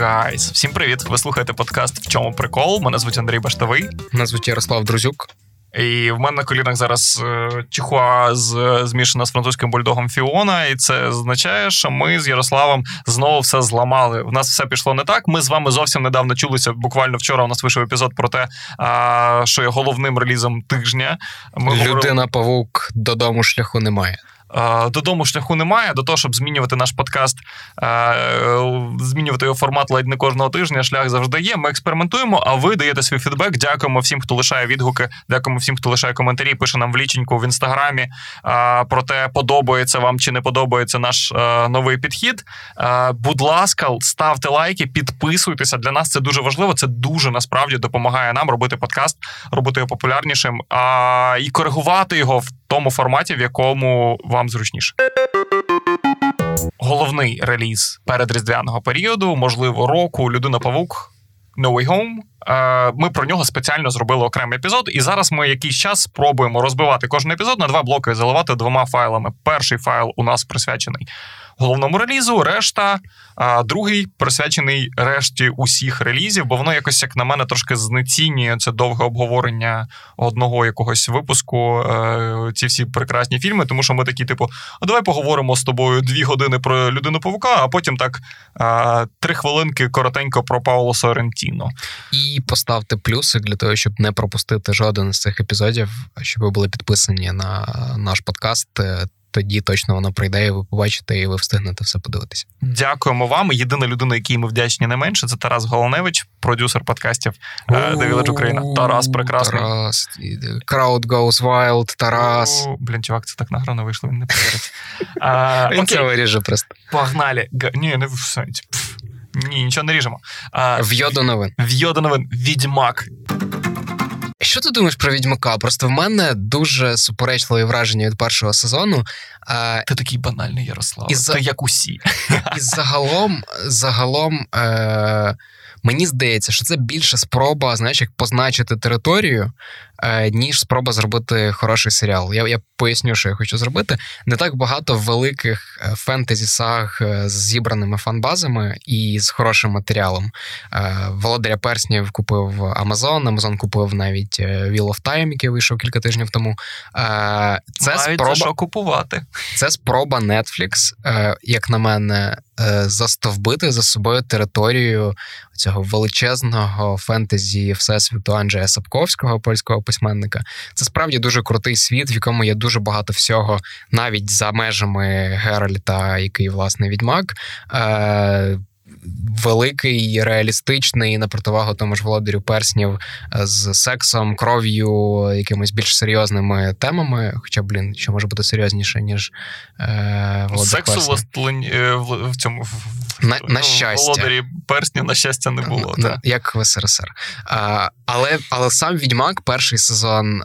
guys, всім привіт! Ви слухаєте подкаст В чому прикол? Мене звуть Андрій Баштовий. Мене звуть Ярослав Друзюк. І в мене на колінах зараз е, чихуа з змішана з французьким бульдогом Фіона, і це означає, що ми з Ярославом знову все зламали. У нас все пішло не так. Ми з вами зовсім недавно чулися. Буквально вчора у нас вийшов епізод про те, що є головним релізом тижня. Ми Людина павук додому шляху немає. Е, додому шляху немає. До того, щоб змінювати наш подкаст, е, змінювати його формат ледь не кожного тижня. Шлях завжди є. Ми експериментуємо. А ви даєте свій фідбек. Дякуємо всім, хто лишає відгуки. Дякуємо всім, хто лишає коментарі. Пише нам в ліченьку в інстаграмі е, про те, подобається вам чи не подобається наш новий підхід. Будь ласка, ставте лайки, підписуйтеся. Для нас це дуже важливо. Це дуже насправді допомагає нам робити подкаст, робити його популярнішим і коригувати його в тому форматі, в якому вам зручніше. Головний реліз передріздвяного періоду, можливо, року Людина Павук No Way Home. Е, ми про нього спеціально зробили окремий епізод, і зараз ми якийсь час спробуємо розбивати кожен епізод на два блоки, заливати двома файлами. Перший файл у нас присвячений головному релізу, решта, а другий присвячений решті усіх релізів, бо воно якось, як на мене, трошки знецінює це довге обговорення одного якогось випуску. Е, ці всі прекрасні фільми, тому що ми такі, типу, а давай поговоримо з тобою дві години про людину павука, а потім так три хвилинки коротенько про Пауло Сорентіно. І поставте плюсик для того, щоб не пропустити жоден з цих епізодів, щоб ви були підписані на наш подкаст тоді точно воно прийде, і ви побачите, і ви встигнете все подивитися. Дякуємо вам. Єдина людина, якій ми вдячні не менше, це Тарас Голоневич, продюсер подкастів Девіледж Україна. Тарас прекрасний. Тарас. Crowd goes wild, Тарас. Блін, чувак, це так награно вийшло, він не повірить. Він це виріже просто. Погнали. Ні, не в. Ні, нічого не ріжемо. В'йодо новин. В'йодо новин. Відьмак. Що ти думаєш про відьмака? Просто в мене дуже суперечливе враження від першого сезону. Ти такий банальний Ярослав. І за... як усі. І загалом, загалом. Е... Мені здається, що це більше спроба, знаєш, як позначити територію, е, ніж спроба зробити хороший серіал. Я я поясню, що я хочу зробити. Не так багато великих е, фентезі саг е, з зібраними фанбазами і з хорошим матеріалом. Володаря Перснів купив Amazon, Amazon купив навіть Wheel of Time, який вийшов кілька тижнів тому. Це Мають спроба за що купувати. Це спроба Netflix, як на мене, застовбити за собою територію цього величезного фентезі всесвіту Анджея Сапковського, польського письменника. Це справді дуже крутий світ, в якому є дуже багато всього, навіть за межами Геральта, який власне відьмак. Е- великий, реалістичний на противагу тому ж володарю перснів е, з сексом, кров'ю, якимись більш серйозними темами. Хоча, блін, що може бути серйозніше, ніж е, володар Сексу власне, в, в цьому на, на щастя. володарі перснів, на щастя, не було. Так. Як в СРСР. А, Але але сам відьмак, перший сезон,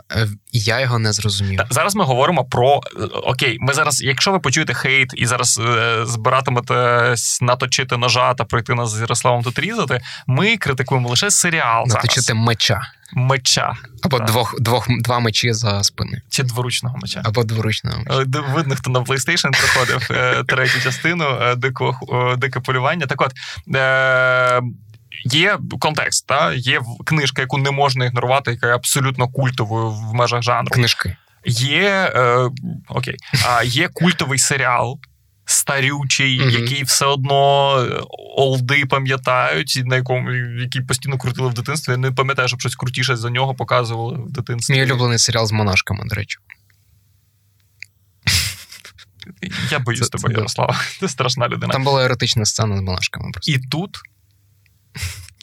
е, я його не зрозумів. Зараз ми говоримо про окей, ми зараз, якщо ви почуєте хейт і зараз е, збиратимете наточити ножа та пройти нас з Ярославом тут різати, ми критикуємо лише серіал. Наточити зараз. меча. Меча. Або двох, двох, два мечі за спини. Чи дворучного меча. Або дворучного меча. Е, видно, хто на PlayStation проходив е, третю частину е, дикого, дике полювання. Так от. Є контекст, та є книжка, яку не можна ігнорувати, яка є абсолютно культовою в межах жанру. Книжки. Є е, окей, а є культовий серіал, старючий, mm-hmm. який все одно е, олди пам'ятають, на якому який постійно крутили в дитинстві. Я не пам'ятаю, щоб щось крутіше за нього показували в дитинстві. Мій улюблений серіал з монашками, до речі. Я боюсь тебе, Ярослава. Ти страшна людина. Там була еротична сцена з монашками. Просто. І тут.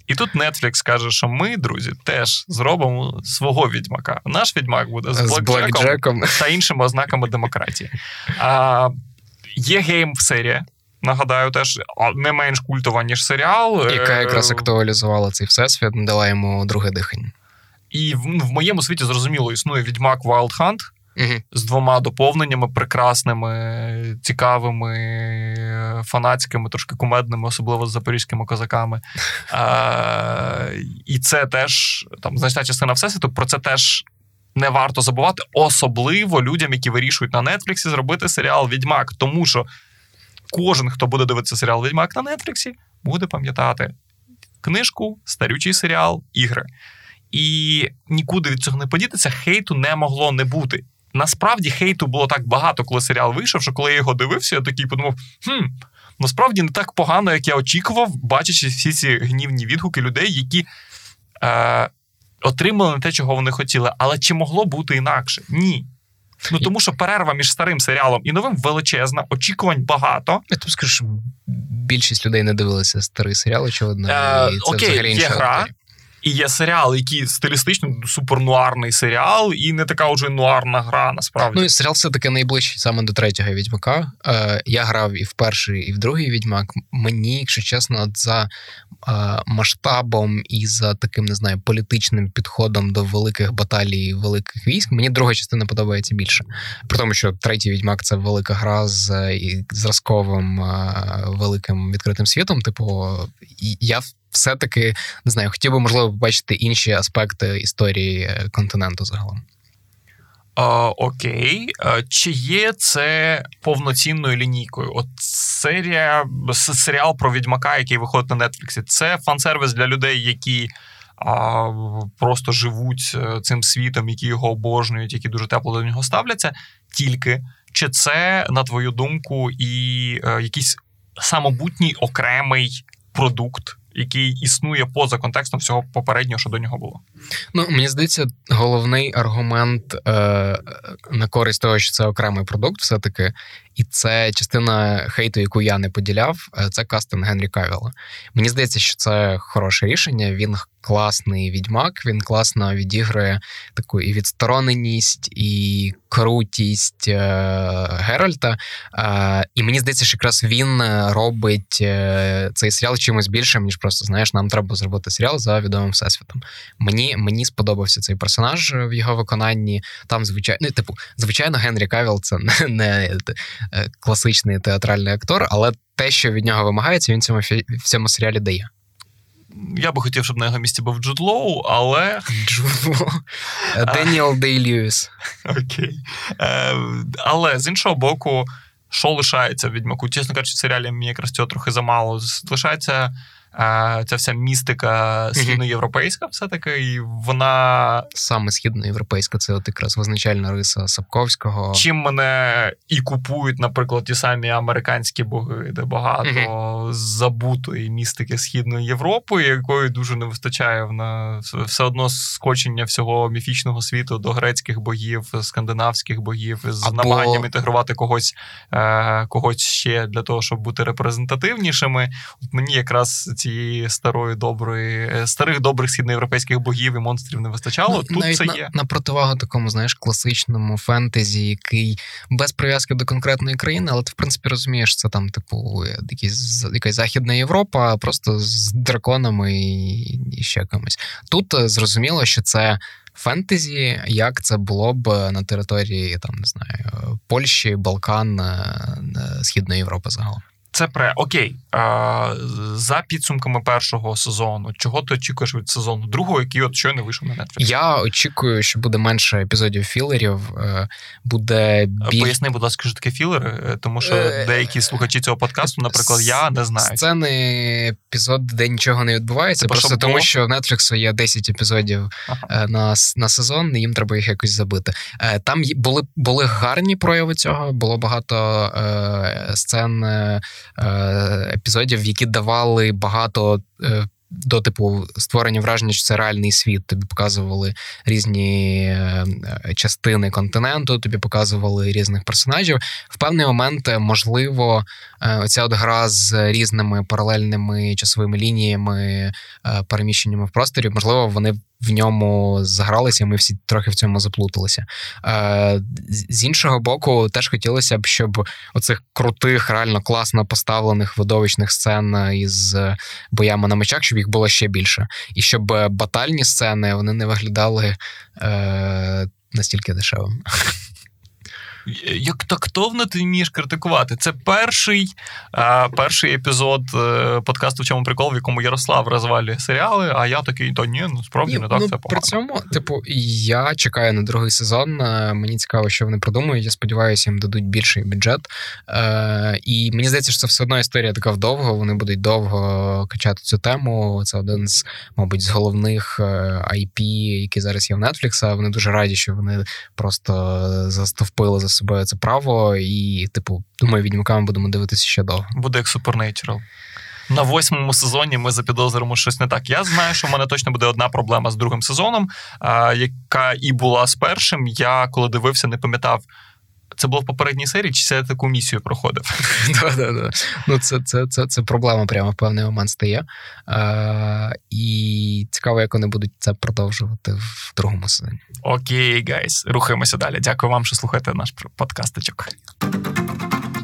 І тут Netflix каже, що ми, друзі, теж зробимо свого відьмака. Наш відьмак буде з, Блекджеком та іншими ознаками демократії. А, Є гейм серія. Нагадаю, теж не менш культова, ніж серіал. Яка якраз е, актуалізувала цей всесвіт, дала йому друге дихання. І в, в моєму світі зрозуміло існує відьмак Wild Hunt угу. з двома доповненнями прекрасними, цікавими, фанатськими, трошки кумедними, особливо з запорізькими козаками. А, І це теж там значна частина всесвіту. Про це теж не варто забувати, особливо людям, які вирішують на Нетфліксі зробити серіал Відьмак. Тому що кожен, хто буде дивитися серіал Відьмак на Нетфліксі, буде пам'ятати книжку, старючий серіал, ігри. І нікуди від цього не подітися, хейту не могло не бути. Насправді хейту було так багато, коли серіал вийшов, що коли я його дивився, я такий подумав: хм, насправді не так погано, як я очікував, бачачи всі ці гнівні відгуки людей, які е, отримали не те, чого вони хотіли. Але чи могло бути інакше? Ні. Ну тому що перерва між старим серіалом і новим величезна, очікувань багато. Я тобі скажу, що більшість людей не дивилися старий серіал, очевидно. Е, і це окей, взагалі є гра, і є серіал, який стилістично супернуарний серіал, і не така вже нуарна гра, насправді. Ну і серіал все таки найближчий саме до третього відьмака. Е, Я грав і в перший, і в другий відьмак. Мені, якщо чесно, за е, масштабом і за таким не знаю політичним підходом до великих баталій, великих військ, мені друга частина подобається більше. При тому, що третій відьмак це велика гра з зразковим е, великим відкритим світом. Типу, я все-таки не знаю, хотів би, можливо, побачити інші аспекти історії е, континенту загалом. Окей, чи є це повноцінною лінійкою? От серія серіал про відьмака, який виходить на Нетфліксі, це фан-сервіс для людей, які а, просто живуть е, цим світом, які його обожнюють, які дуже тепло до нього ставляться. Тільки чи це, на твою думку, і е, якийсь самобутній окремий продукт який існує поза контекстом всього попереднього, що до нього було. Ну мені здається, головний аргумент е, на користь того, що це окремий продукт, все таки, і це частина хейту, яку я не поділяв. Е, це кастинг Генрі Кавіла. Мені здається, що це хороше рішення. Він класний відьмак, він класно відіграє таку і відстороненість, і крутість е, Геральта. Е, і мені здається, що якраз він робить цей серіал чимось більшим, ніж просто знаєш, нам треба зробити серіал за відомим всесвітом. Мені мені сподобався цей персонаж в його виконанні. Там звичайно, ну, типу, звичайно, Генрі Кавіл це не, не класичний театральний актор, але те, що від нього вимагається, він цьому в цьому серіалі дає. Я би хотів, щоб на його місці був Джуд Лоу, але. Джуд Лоу. Деніел Дей Льюіс. Окей. Е, але з іншого боку, що лишається в відьмаку? Чесно кажучи, в серіалі мені якраз цього трохи замало. Лишається ця вся містика східноєвропейська, все-таки, і вона. Саме східноєвропейська, це от якраз визначальна риса Сапковського. Чим мене і купують, наприклад, ті самі американські боги, де багато забутої містики Східної Європи, якої дуже не вистачає на все одно скочення всього міфічного світу до грецьких богів, скандинавських богів, з Або... намаганням інтегрувати когось е, когось ще для того, щоб бути репрезентативнішими. От мені якраз цієї старої доброї, е, старих добрих східноєвропейських богів і монстрів не вистачало. Ну, Тут це на, є на противагу такому, знаєш, класичному фентезі, який без прив'язки до конкретної країни, але ти в принципі розумієш, це там, типу, якісь якась Західна Європа, просто з драконами і, і ще комусь. Тут е, зрозуміло, що це. Фентезі, як це було б на території там не знаю Польщі, Балкан, е, Східної Європи загалом. Це пре окей. А, За підсумками першого сезону, чого ти очікуєш від сезону другого, який от щойно вийшов на Netflix? Я очікую, що буде менше епізодів філерів. Е, буде біль... Поясни, будь ласка, що таке філери, е, тому що е, деякі слухачі цього подкасту, наприклад, я не знаю. Сцени епізод, де нічого не відбувається, Типа, просто тому, що в Netflix є 10 епізодів ага. на на сезон, і їм треба їх якось забити. Там були були гарні прояви цього, було багато е, сцен. Е, епізодів, які давали багато. Е, до типу створення враження, що це реальний світ. Тобі показували різні е, частини континенту, тобі показували різних персонажів. В певний момент, можливо, оця от гра з різними паралельними часовими лініями, переміщеннями в просторі, можливо, вони в ньому загралися, і ми всі трохи в цьому заплуталися. Е, З іншого боку, теж хотілося б, щоб оцих крутих, реально класно поставлених видовищних сцен із боями на мечах, щоб їх було ще більше. І щоб батальні сцени вони не виглядали е, настільки дешевими. Як тактовно ти вмієш критикувати. Це перший а, перший епізод е, подкасту в чому прикол, в якому Ярослав розвалює серіали, а я такий, то ні, ну справді не так ну, це погано. При цьому, типу, я чекаю на другий сезон. Е, мені цікаво, що вони придумають. Я сподіваюся, їм дадуть більший бюджет. Е, І мені здається, що це все одно історія така вдовго. Вони будуть довго качати цю тему. Це один з, мабуть, з головних IP, е, які зараз є в Netflix. Вони дуже раді, що вони просто застовпили за собою це право. І, типу, думаю, відьмака ми будемо дивитися ще довго. Буде як Supernatural. На восьмому сезоні ми запідозримо щось не так. Я знаю, що в мене точно буде одна проблема з другим сезоном, яка і була з першим. Я коли дивився, не пам'ятав. Це було в попередній серії, чи це таку місію проходив? Ну, це це, це, це проблема прямо в певний момент стає. Е, І цікаво, як вони будуть це продовжувати в другому сезоні. Окей, guys, рухаємося далі. Дякую вам, що слухаєте наш подкастичок.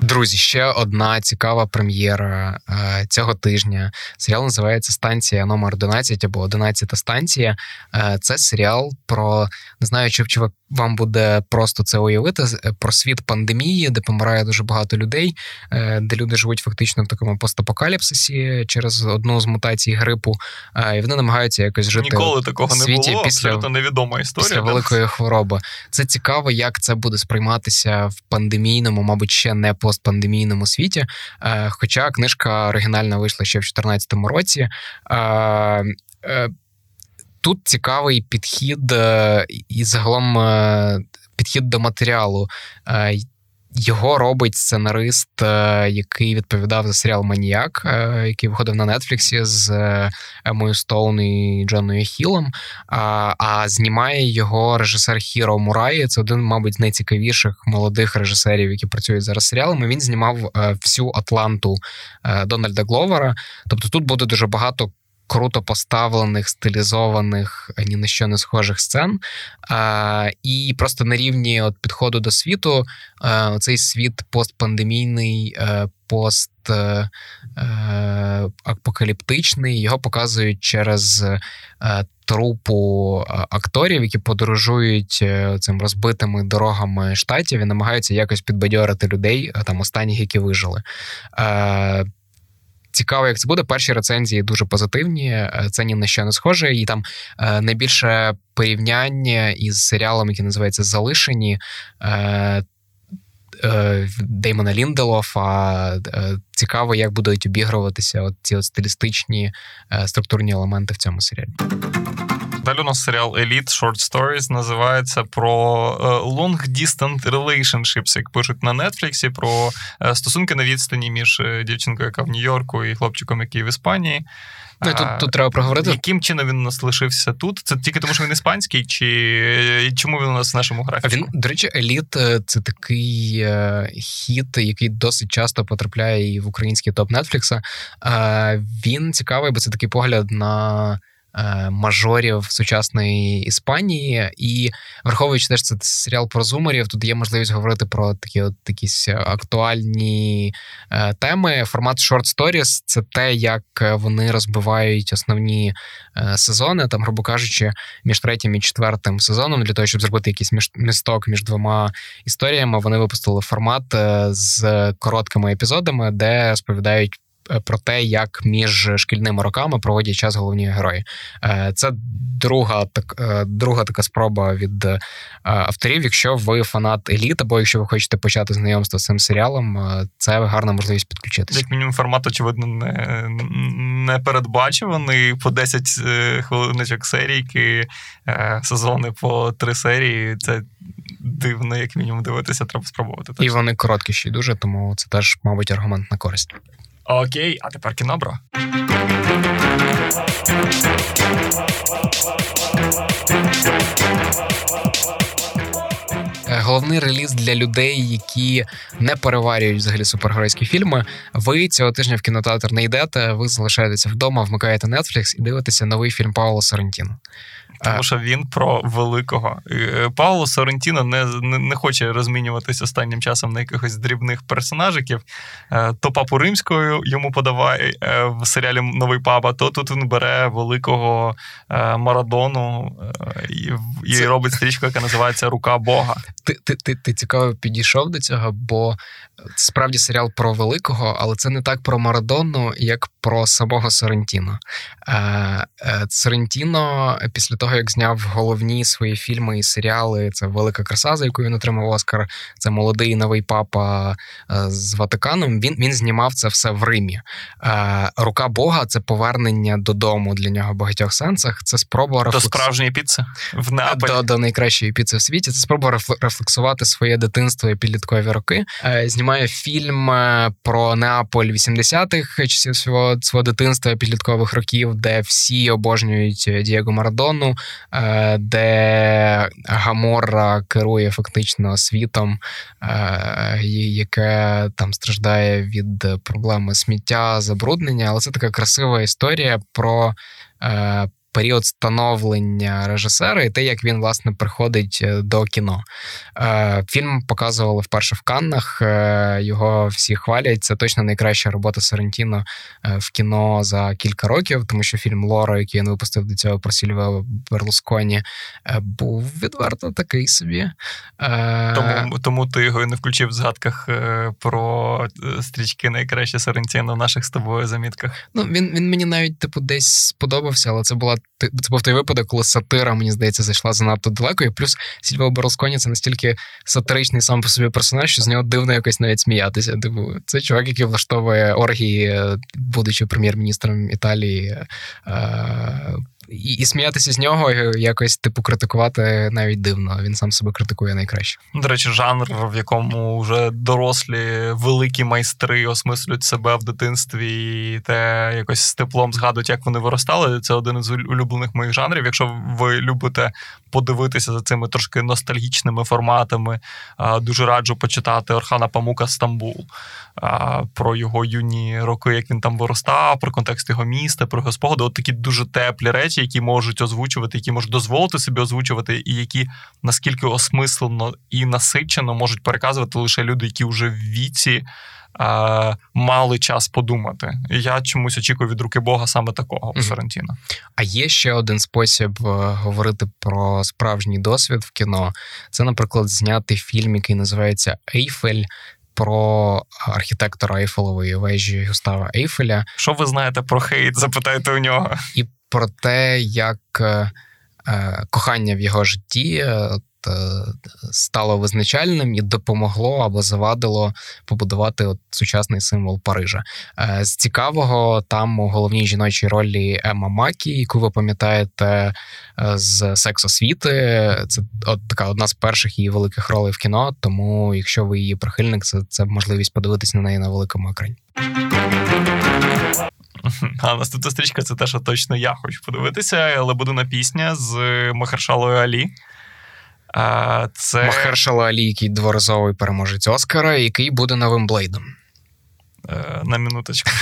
Друзі, ще одна цікава прем'єра е, цього тижня. Серіал називається Станція номер 11 або 11 станція. Е, це серіал про не знаю, чи, чи вам буде просто це уявити е, про світ пандемії, де помирає дуже багато людей, е, де люди живуть фактично в такому постапокаліпсисі через одну з мутацій грипу, е, і вони намагаються якось жити Ніколи такого в світі не було, після абсолютно невідома історія. Після великої хвороби. Це цікаво, як це буде сприйматися в пандемійному, мабуть, ще не постпандемійному світі. Хоча книжка оригінальна вийшла ще в 2014 році. Тут цікавий підхід е, і загалом е, підхід до матеріалу. Е, його робить сценарист, який відповідав за серіал Маніяк, який виходив на Нетфліксі з Емою Стоун і Джоною Хілом. А знімає його режисер Хіро Мураї. Це один, мабуть, з найцікавіших молодих режисерів, які працюють зараз серіалами. Він знімав всю Атланту Дональда Гловера. Тобто тут буде дуже багато круто поставлених, стилізованих, ні на що не схожих сцен. А, І просто на рівні от підходу до світу а, цей світ постпандемійний, е, пост. Е, е, апокаліптичний, його показують через трупу акторів, які подорожують цим розбитими дорогами штатів і намагаються якось підбадьорити людей, там останніх, які вижили. Цікаво, як це буде. Перші рецензії дуже позитивні. Е, це ні на що не схоже. І там е, найбільше порівняння із серіалом, який називається Залишені. Е, Деймона Лінделофа. Цікаво, як будуть обігруватися от ці от стилістичні структурні елементи в цьому серіалі. Далі у нас серіал Elite Short Stories називається про е, long distance relationships, як пишуть на Нетфліксі, про е, стосунки на відстані між е, дівчинкою, яка в Нью-Йорку, і хлопчиком, який в Іспанії. Ну, Тут тут треба проговорити. Яким чином він у нас лишився тут? Це тільки тому, що він іспанський, чи чому він у нас в нашому графіку? Він, до речі, еліт це такий хіт, який досить часто потрапляє і в український топ Нетфлікса. Він цікавий, бо це такий погляд на. Е, мажорів сучасної Іспанії, і враховуючи теж це серіал про зумерів, тут є можливість говорити про такі от якісь актуальні е, теми. Формат Short Stories – це те, як вони розбивають основні е, сезони, там, грубо кажучи, між третім і четвертим сезоном, для того, щоб зробити якийсь місток між двома історіями. Вони випустили формат з короткими епізодами, де розповідають про те, як між шкільними роками проводять час головні герої. Е, це друга так, е, друга така спроба від авторів. Якщо ви фанат еліт, або якщо ви хочете почати знайомство з цим серіалом, це гарна можливість підключитися. Як мінімум формат, очевидно, не не передбачуваний по 10 хвилиночок серійки, сезони по 3 серії. Це дивно, як мінімум, дивитися, треба спробувати. І вони короткі ще й дуже, тому це теж, мабуть, аргумент на користь. Окей, а тепер кінобро. Головний реліз для людей, які не переварюють взагалі супергеройські фільми. Ви цього тижня в кінотеатр не йдете. Ви залишаєтеся вдома, вмикаєте Netflix і дивитеся новий фільм Паула Соррентіно. Тому що він про великого. Е, Пауло Сорентіно не, не не, хоче розмінюватися останнім часом на якихось дрібних персонажиків. Е, то папу римською йому подаває е, в серіалі Новий папа, то тут він бере великого Марадону і і Це... робить стрічку, яка називається Рука Бога. Ти ти ти, ти цікаво підійшов до цього, бо це справді серіал про великого, але це не так про Марадону, як про самого Сорентіно. Е, е, Сорентіно, після того, як зняв головні свої фільми і серіали, це Велика краса, за яку він отримав Оскар, це молодий новий папа е, з Ватиканом. Він він знімав це все в Римі. Рука Бога це повернення додому для нього в багатьох сенсах. Це спроба рефлекс... До справжньої піци в Неаполі. До, до найкращої піци в світі. Це спроба рефлексувати своє дитинство і підліткові роки. Знімає фільм про Неаполь 80-х часів свого свого дитинства підліткових років, де всі обожнюють Дієго Марадону, е, де Гамора керує фактично світом, е, яке там страждає від проблеми сміття, забруднення. Але це така красива історія про е, період становлення режисера і те, як він власне приходить е, до кіно. Е, фільм показували вперше в Каннах. Е, його всі хвалять. Це точно найкраща робота Сарантіно в кіно за кілька років, тому що фільм Лора, який він випустив до цього про Сільве Берлусконі, був відверто такий собі. Тому тому ти його не включив в згадках про стрічки найкраще Сарантіно в наших з тобою замітках. Ну він він мені навіть типу десь сподобався, але це була це був той випадок, коли сатира, мені здається, зайшла занадто далеко. І плюс Сільва Берлсконі це настільки сатиричний сам по собі персонаж, що з нього дивно якось навіть сміятися. Типу, це чувак, який влаштовує оргії, е, будучи прем'єр-міністром Італії. Е, і і сміятися з нього, якось типу критикувати навіть дивно. Він сам себе критикує найкраще. До речі, жанр, в якому вже дорослі великі майстри осмислюють себе в дитинстві, і те якось з теплом згадують, як вони виростали. Це один із улюблених моїх жанрів. Якщо ви любите подивитися за цими трошки ностальгічними форматами, дуже раджу почитати Орхана Памука Стамбул про його юні роки, як він там виростав, про контекст його міста, про його спогади. От такі дуже теплі речі, які можуть озвучувати, які можуть дозволити собі озвучувати, і які наскільки осмислено і насичено можуть переказувати лише люди, які вже в віці. Мали час подумати. І я чомусь очікую від руки Бога саме такого у Сарантіна. А є ще один спосіб е, говорити про справжній досвід в кіно. Це, наприклад, зняти фільм, який називається Ейфель про архітектора Ейфелової вежі Густава Ейфеля. Що ви знаєте про хейт? Запитайте у нього. І про те, як е, е кохання в його житті е, стало визначальним і допомогло або завадило побудувати от сучасний символ Парижа. З цікавого там у головній жіночій ролі Ема Макі, яку ви пам'ятаєте з сексосвіти. Це от така одна з перших її великих ролей в кіно. Тому, якщо ви її прихильник, це, це можливість подивитися на неї на великому екрані. А наступна стрічка це те, що точно я хочу подивитися, буде пісня з Махаршалою Алі. Це... Махершала Алі, який дворазовий переможець Оскара, який буде новим Блейдом. Е, на минуточку.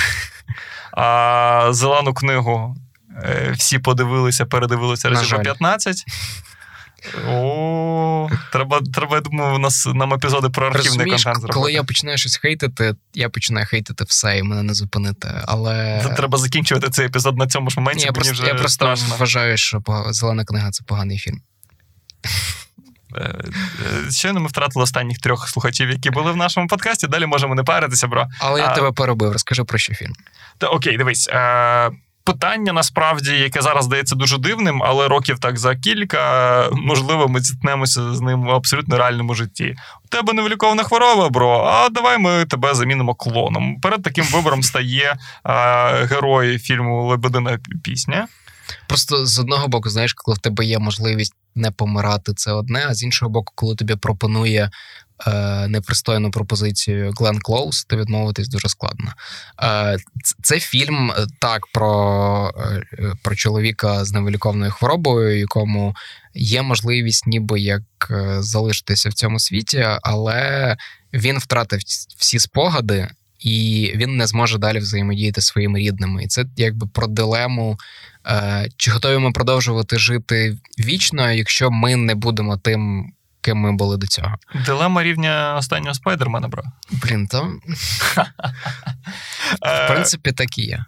А Зелену книгу е, всі подивилися, передивилися разів 15. О, треба, треба, я думаю, у нас нам епізоди про архівний Розумієш, контент зробити. Коли я починаю щось хейтити, я починаю хейтити все і мене не зупинити. Але треба закінчувати цей епізод на цьому ж моменті. Ні, я просто, вже я просто страшно. вважаю, що зелена книга це поганий фільм. Е, е, щойно ми втратили останніх трьох слухачів, які були в нашому подкасті. Далі можемо не паритися, бро. Але я а, тебе перебив. Розкажи про що фільм. Та окей, дивись. Е, Питання насправді, яке зараз здається дуже дивним, але років так за кілька, можливо, ми зіткнемося з ним в абсолютно реальному житті. У тебе невилікована хвороба, bro. А давай ми тебе замінимо клоном. Перед таким вибором стає е, герой фільму Лебедина пісня. Просто з одного боку, знаєш, коли в тебе є можливість не помирати, це одне, а з іншого боку, коли тобі пропонує е, непристойну пропозицію Глен Клоус, то відмовитись дуже складно. Е, Це фільм е, так про, е, про чоловіка з невиліковною хворобою, якому є можливість, ніби як е, залишитися в цьому світі, але він втратив всі спогади. І він не зможе далі взаємодіяти зі своїми рідними. І це якби про дилему чи готові ми продовжувати жити вічно, якщо ми не будемо тим, ким ми були до цього? Дилема рівня останнього спайдермена, bro. Блін, то в принципі так і є.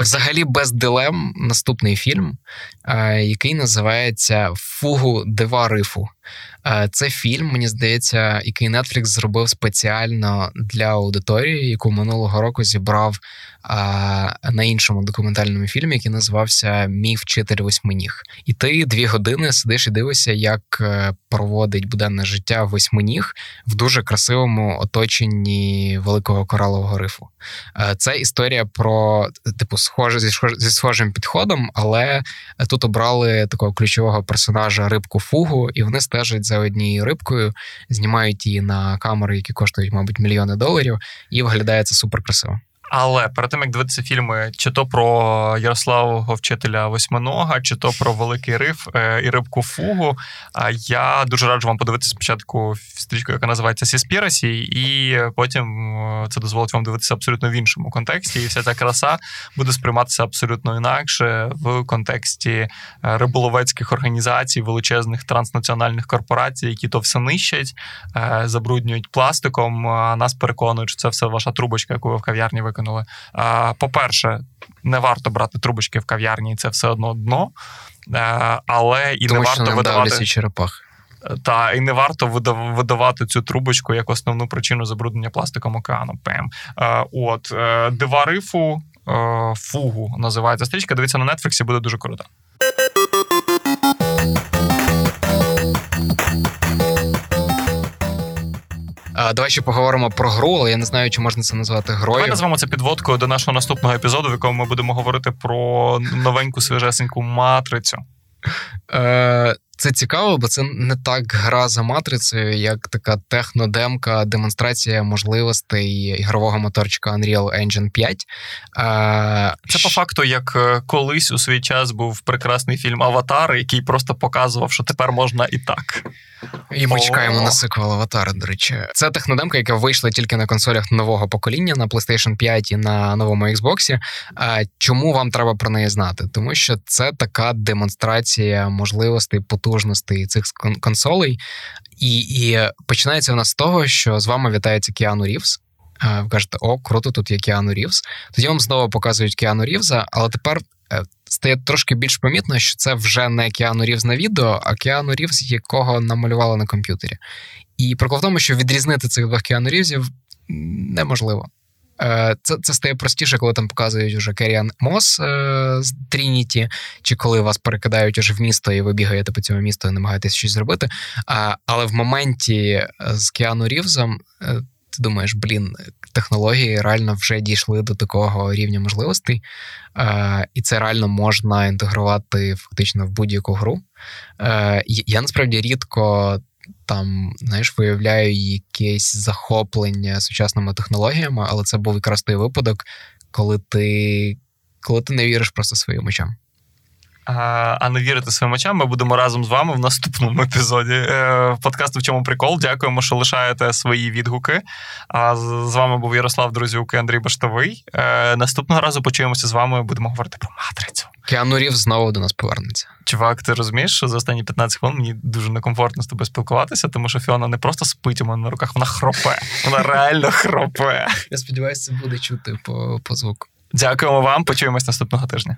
Взагалі, без дилем наступний фільм, е, який називається Фугу дива Рифу. Е, це фільм, мені здається, який Netflix зробив спеціально для аудиторії, яку минулого року зібрав на іншому документальному фільмі, який називався Мій вчитель восьминіг. І ти дві години сидиш і дивишся, як е, проводить буденне життя восьминіг в дуже красивому оточенні великого коралового рифу. Е, це історія про типу схоже зі схожим підходом, але тут обрали такого ключового персонажа рибку фугу, і вони стежать за однією рибкою, знімають її на камери, які коштують, мабуть, мільйони доларів, і виглядає це супер красиво. Але перед тим як дивитися фільми, чи то про Ярославого вчителя восьминога, чи то про великий риф е, і рибку фугу. я дуже раджу вам подивитися спочатку стрічку, яка називається Сіспірасі, і потім е, це дозволить вам дивитися абсолютно в іншому контексті. І вся ця краса буде сприйматися абсолютно інакше в контексті е, риболовецьких організацій, величезних транснаціональних корпорацій, які то все нищать, забруднюють пластиком. А нас переконують, що це все ваша трубочка, яку ви в кав'ярні виконали викинули. По-перше, не варто брати трубочки в кав'ярні, це все одно дно. Е, але і Тому не варто видавати черепах. Та і не варто видавати цю трубочку як основну причину забруднення пластиком океану. ПМ. Е, от е, дива рифу, фугу називається стрічка. Дивіться на Нетфліксі, буде дуже круто. Давай ще поговоримо про гру, але я не знаю, чи можна це назвати грою. Давай назвемо це підводкою до нашого наступного епізоду, в якому ми будемо говорити про новеньку свіжесеньку матрицю. Е, це цікаво, бо це не так гра за матрицею, як така технодемка, демонстрація можливостей ігрового моторчика Unreal Engine 5. Це по факту, як е, колись у свій час був прекрасний фільм Аватар, який просто показував, що тепер можна і так. І ми чекаємо на сиквел Аватара, до речі. Це технодемка, яка вийшла тільки на консолях нового покоління на PlayStation 5 і на новому Xbox. Чому вам треба про неї знати? Тому що це така демонстрація можливостей потужностей цих консолей. І і починається вона з того, що з вами вітається Кіану Рівс. Ви кажете, о, круто, тут є Кіану Рівс. Тоді вам знову показують Кіану Рівза, але тепер е, стає трошки більш помітно, що це вже не Кіану Рівз на відео, а Кіану Рівз, якого намалювали на комп'ютері. І прикол в тому, що відрізнити цих двох Кіану Рівзів неможливо. Е, це це стає простіше, коли там показують уже Керіан Мос е, з Трініті, чи коли вас перекидають уже в місто, і ви бігаєте по цьому місту і намагаєтесь щось зробити. А, Але в моменті е, з Кіану Рівзом ти думаєш, блін, технології реально вже дійшли до такого рівня можливостей, і це реально можна інтегрувати фактично в будь-яку гру. Я насправді рідко там, знаєш, виявляю якесь захоплення сучасними технологіями, але це був якраз той випадок, коли ти коли ти не віриш просто своїм очам. А не вірити своїм очам, ми будемо разом з вами в наступному епізоді е, подкасту В чому прикол. Дякуємо, що лишаєте свої відгуки. А з вами був Ярослав Друзюк і Андрій Баштовий. Е, наступного разу почуємося з вами. Будемо говорити про матрицю. Кіану Рів знову до нас повернеться. Чувак, ти розумієш, що за останні 15 хвилин мені дуже некомфортно з тобою спілкуватися, тому що Фіона не просто спить у мене на руках, вона хропе. Вона реально хропе. Я сподіваюся, це буде чути по, по звуку. Дякуємо вам. Почуємось наступного тижня.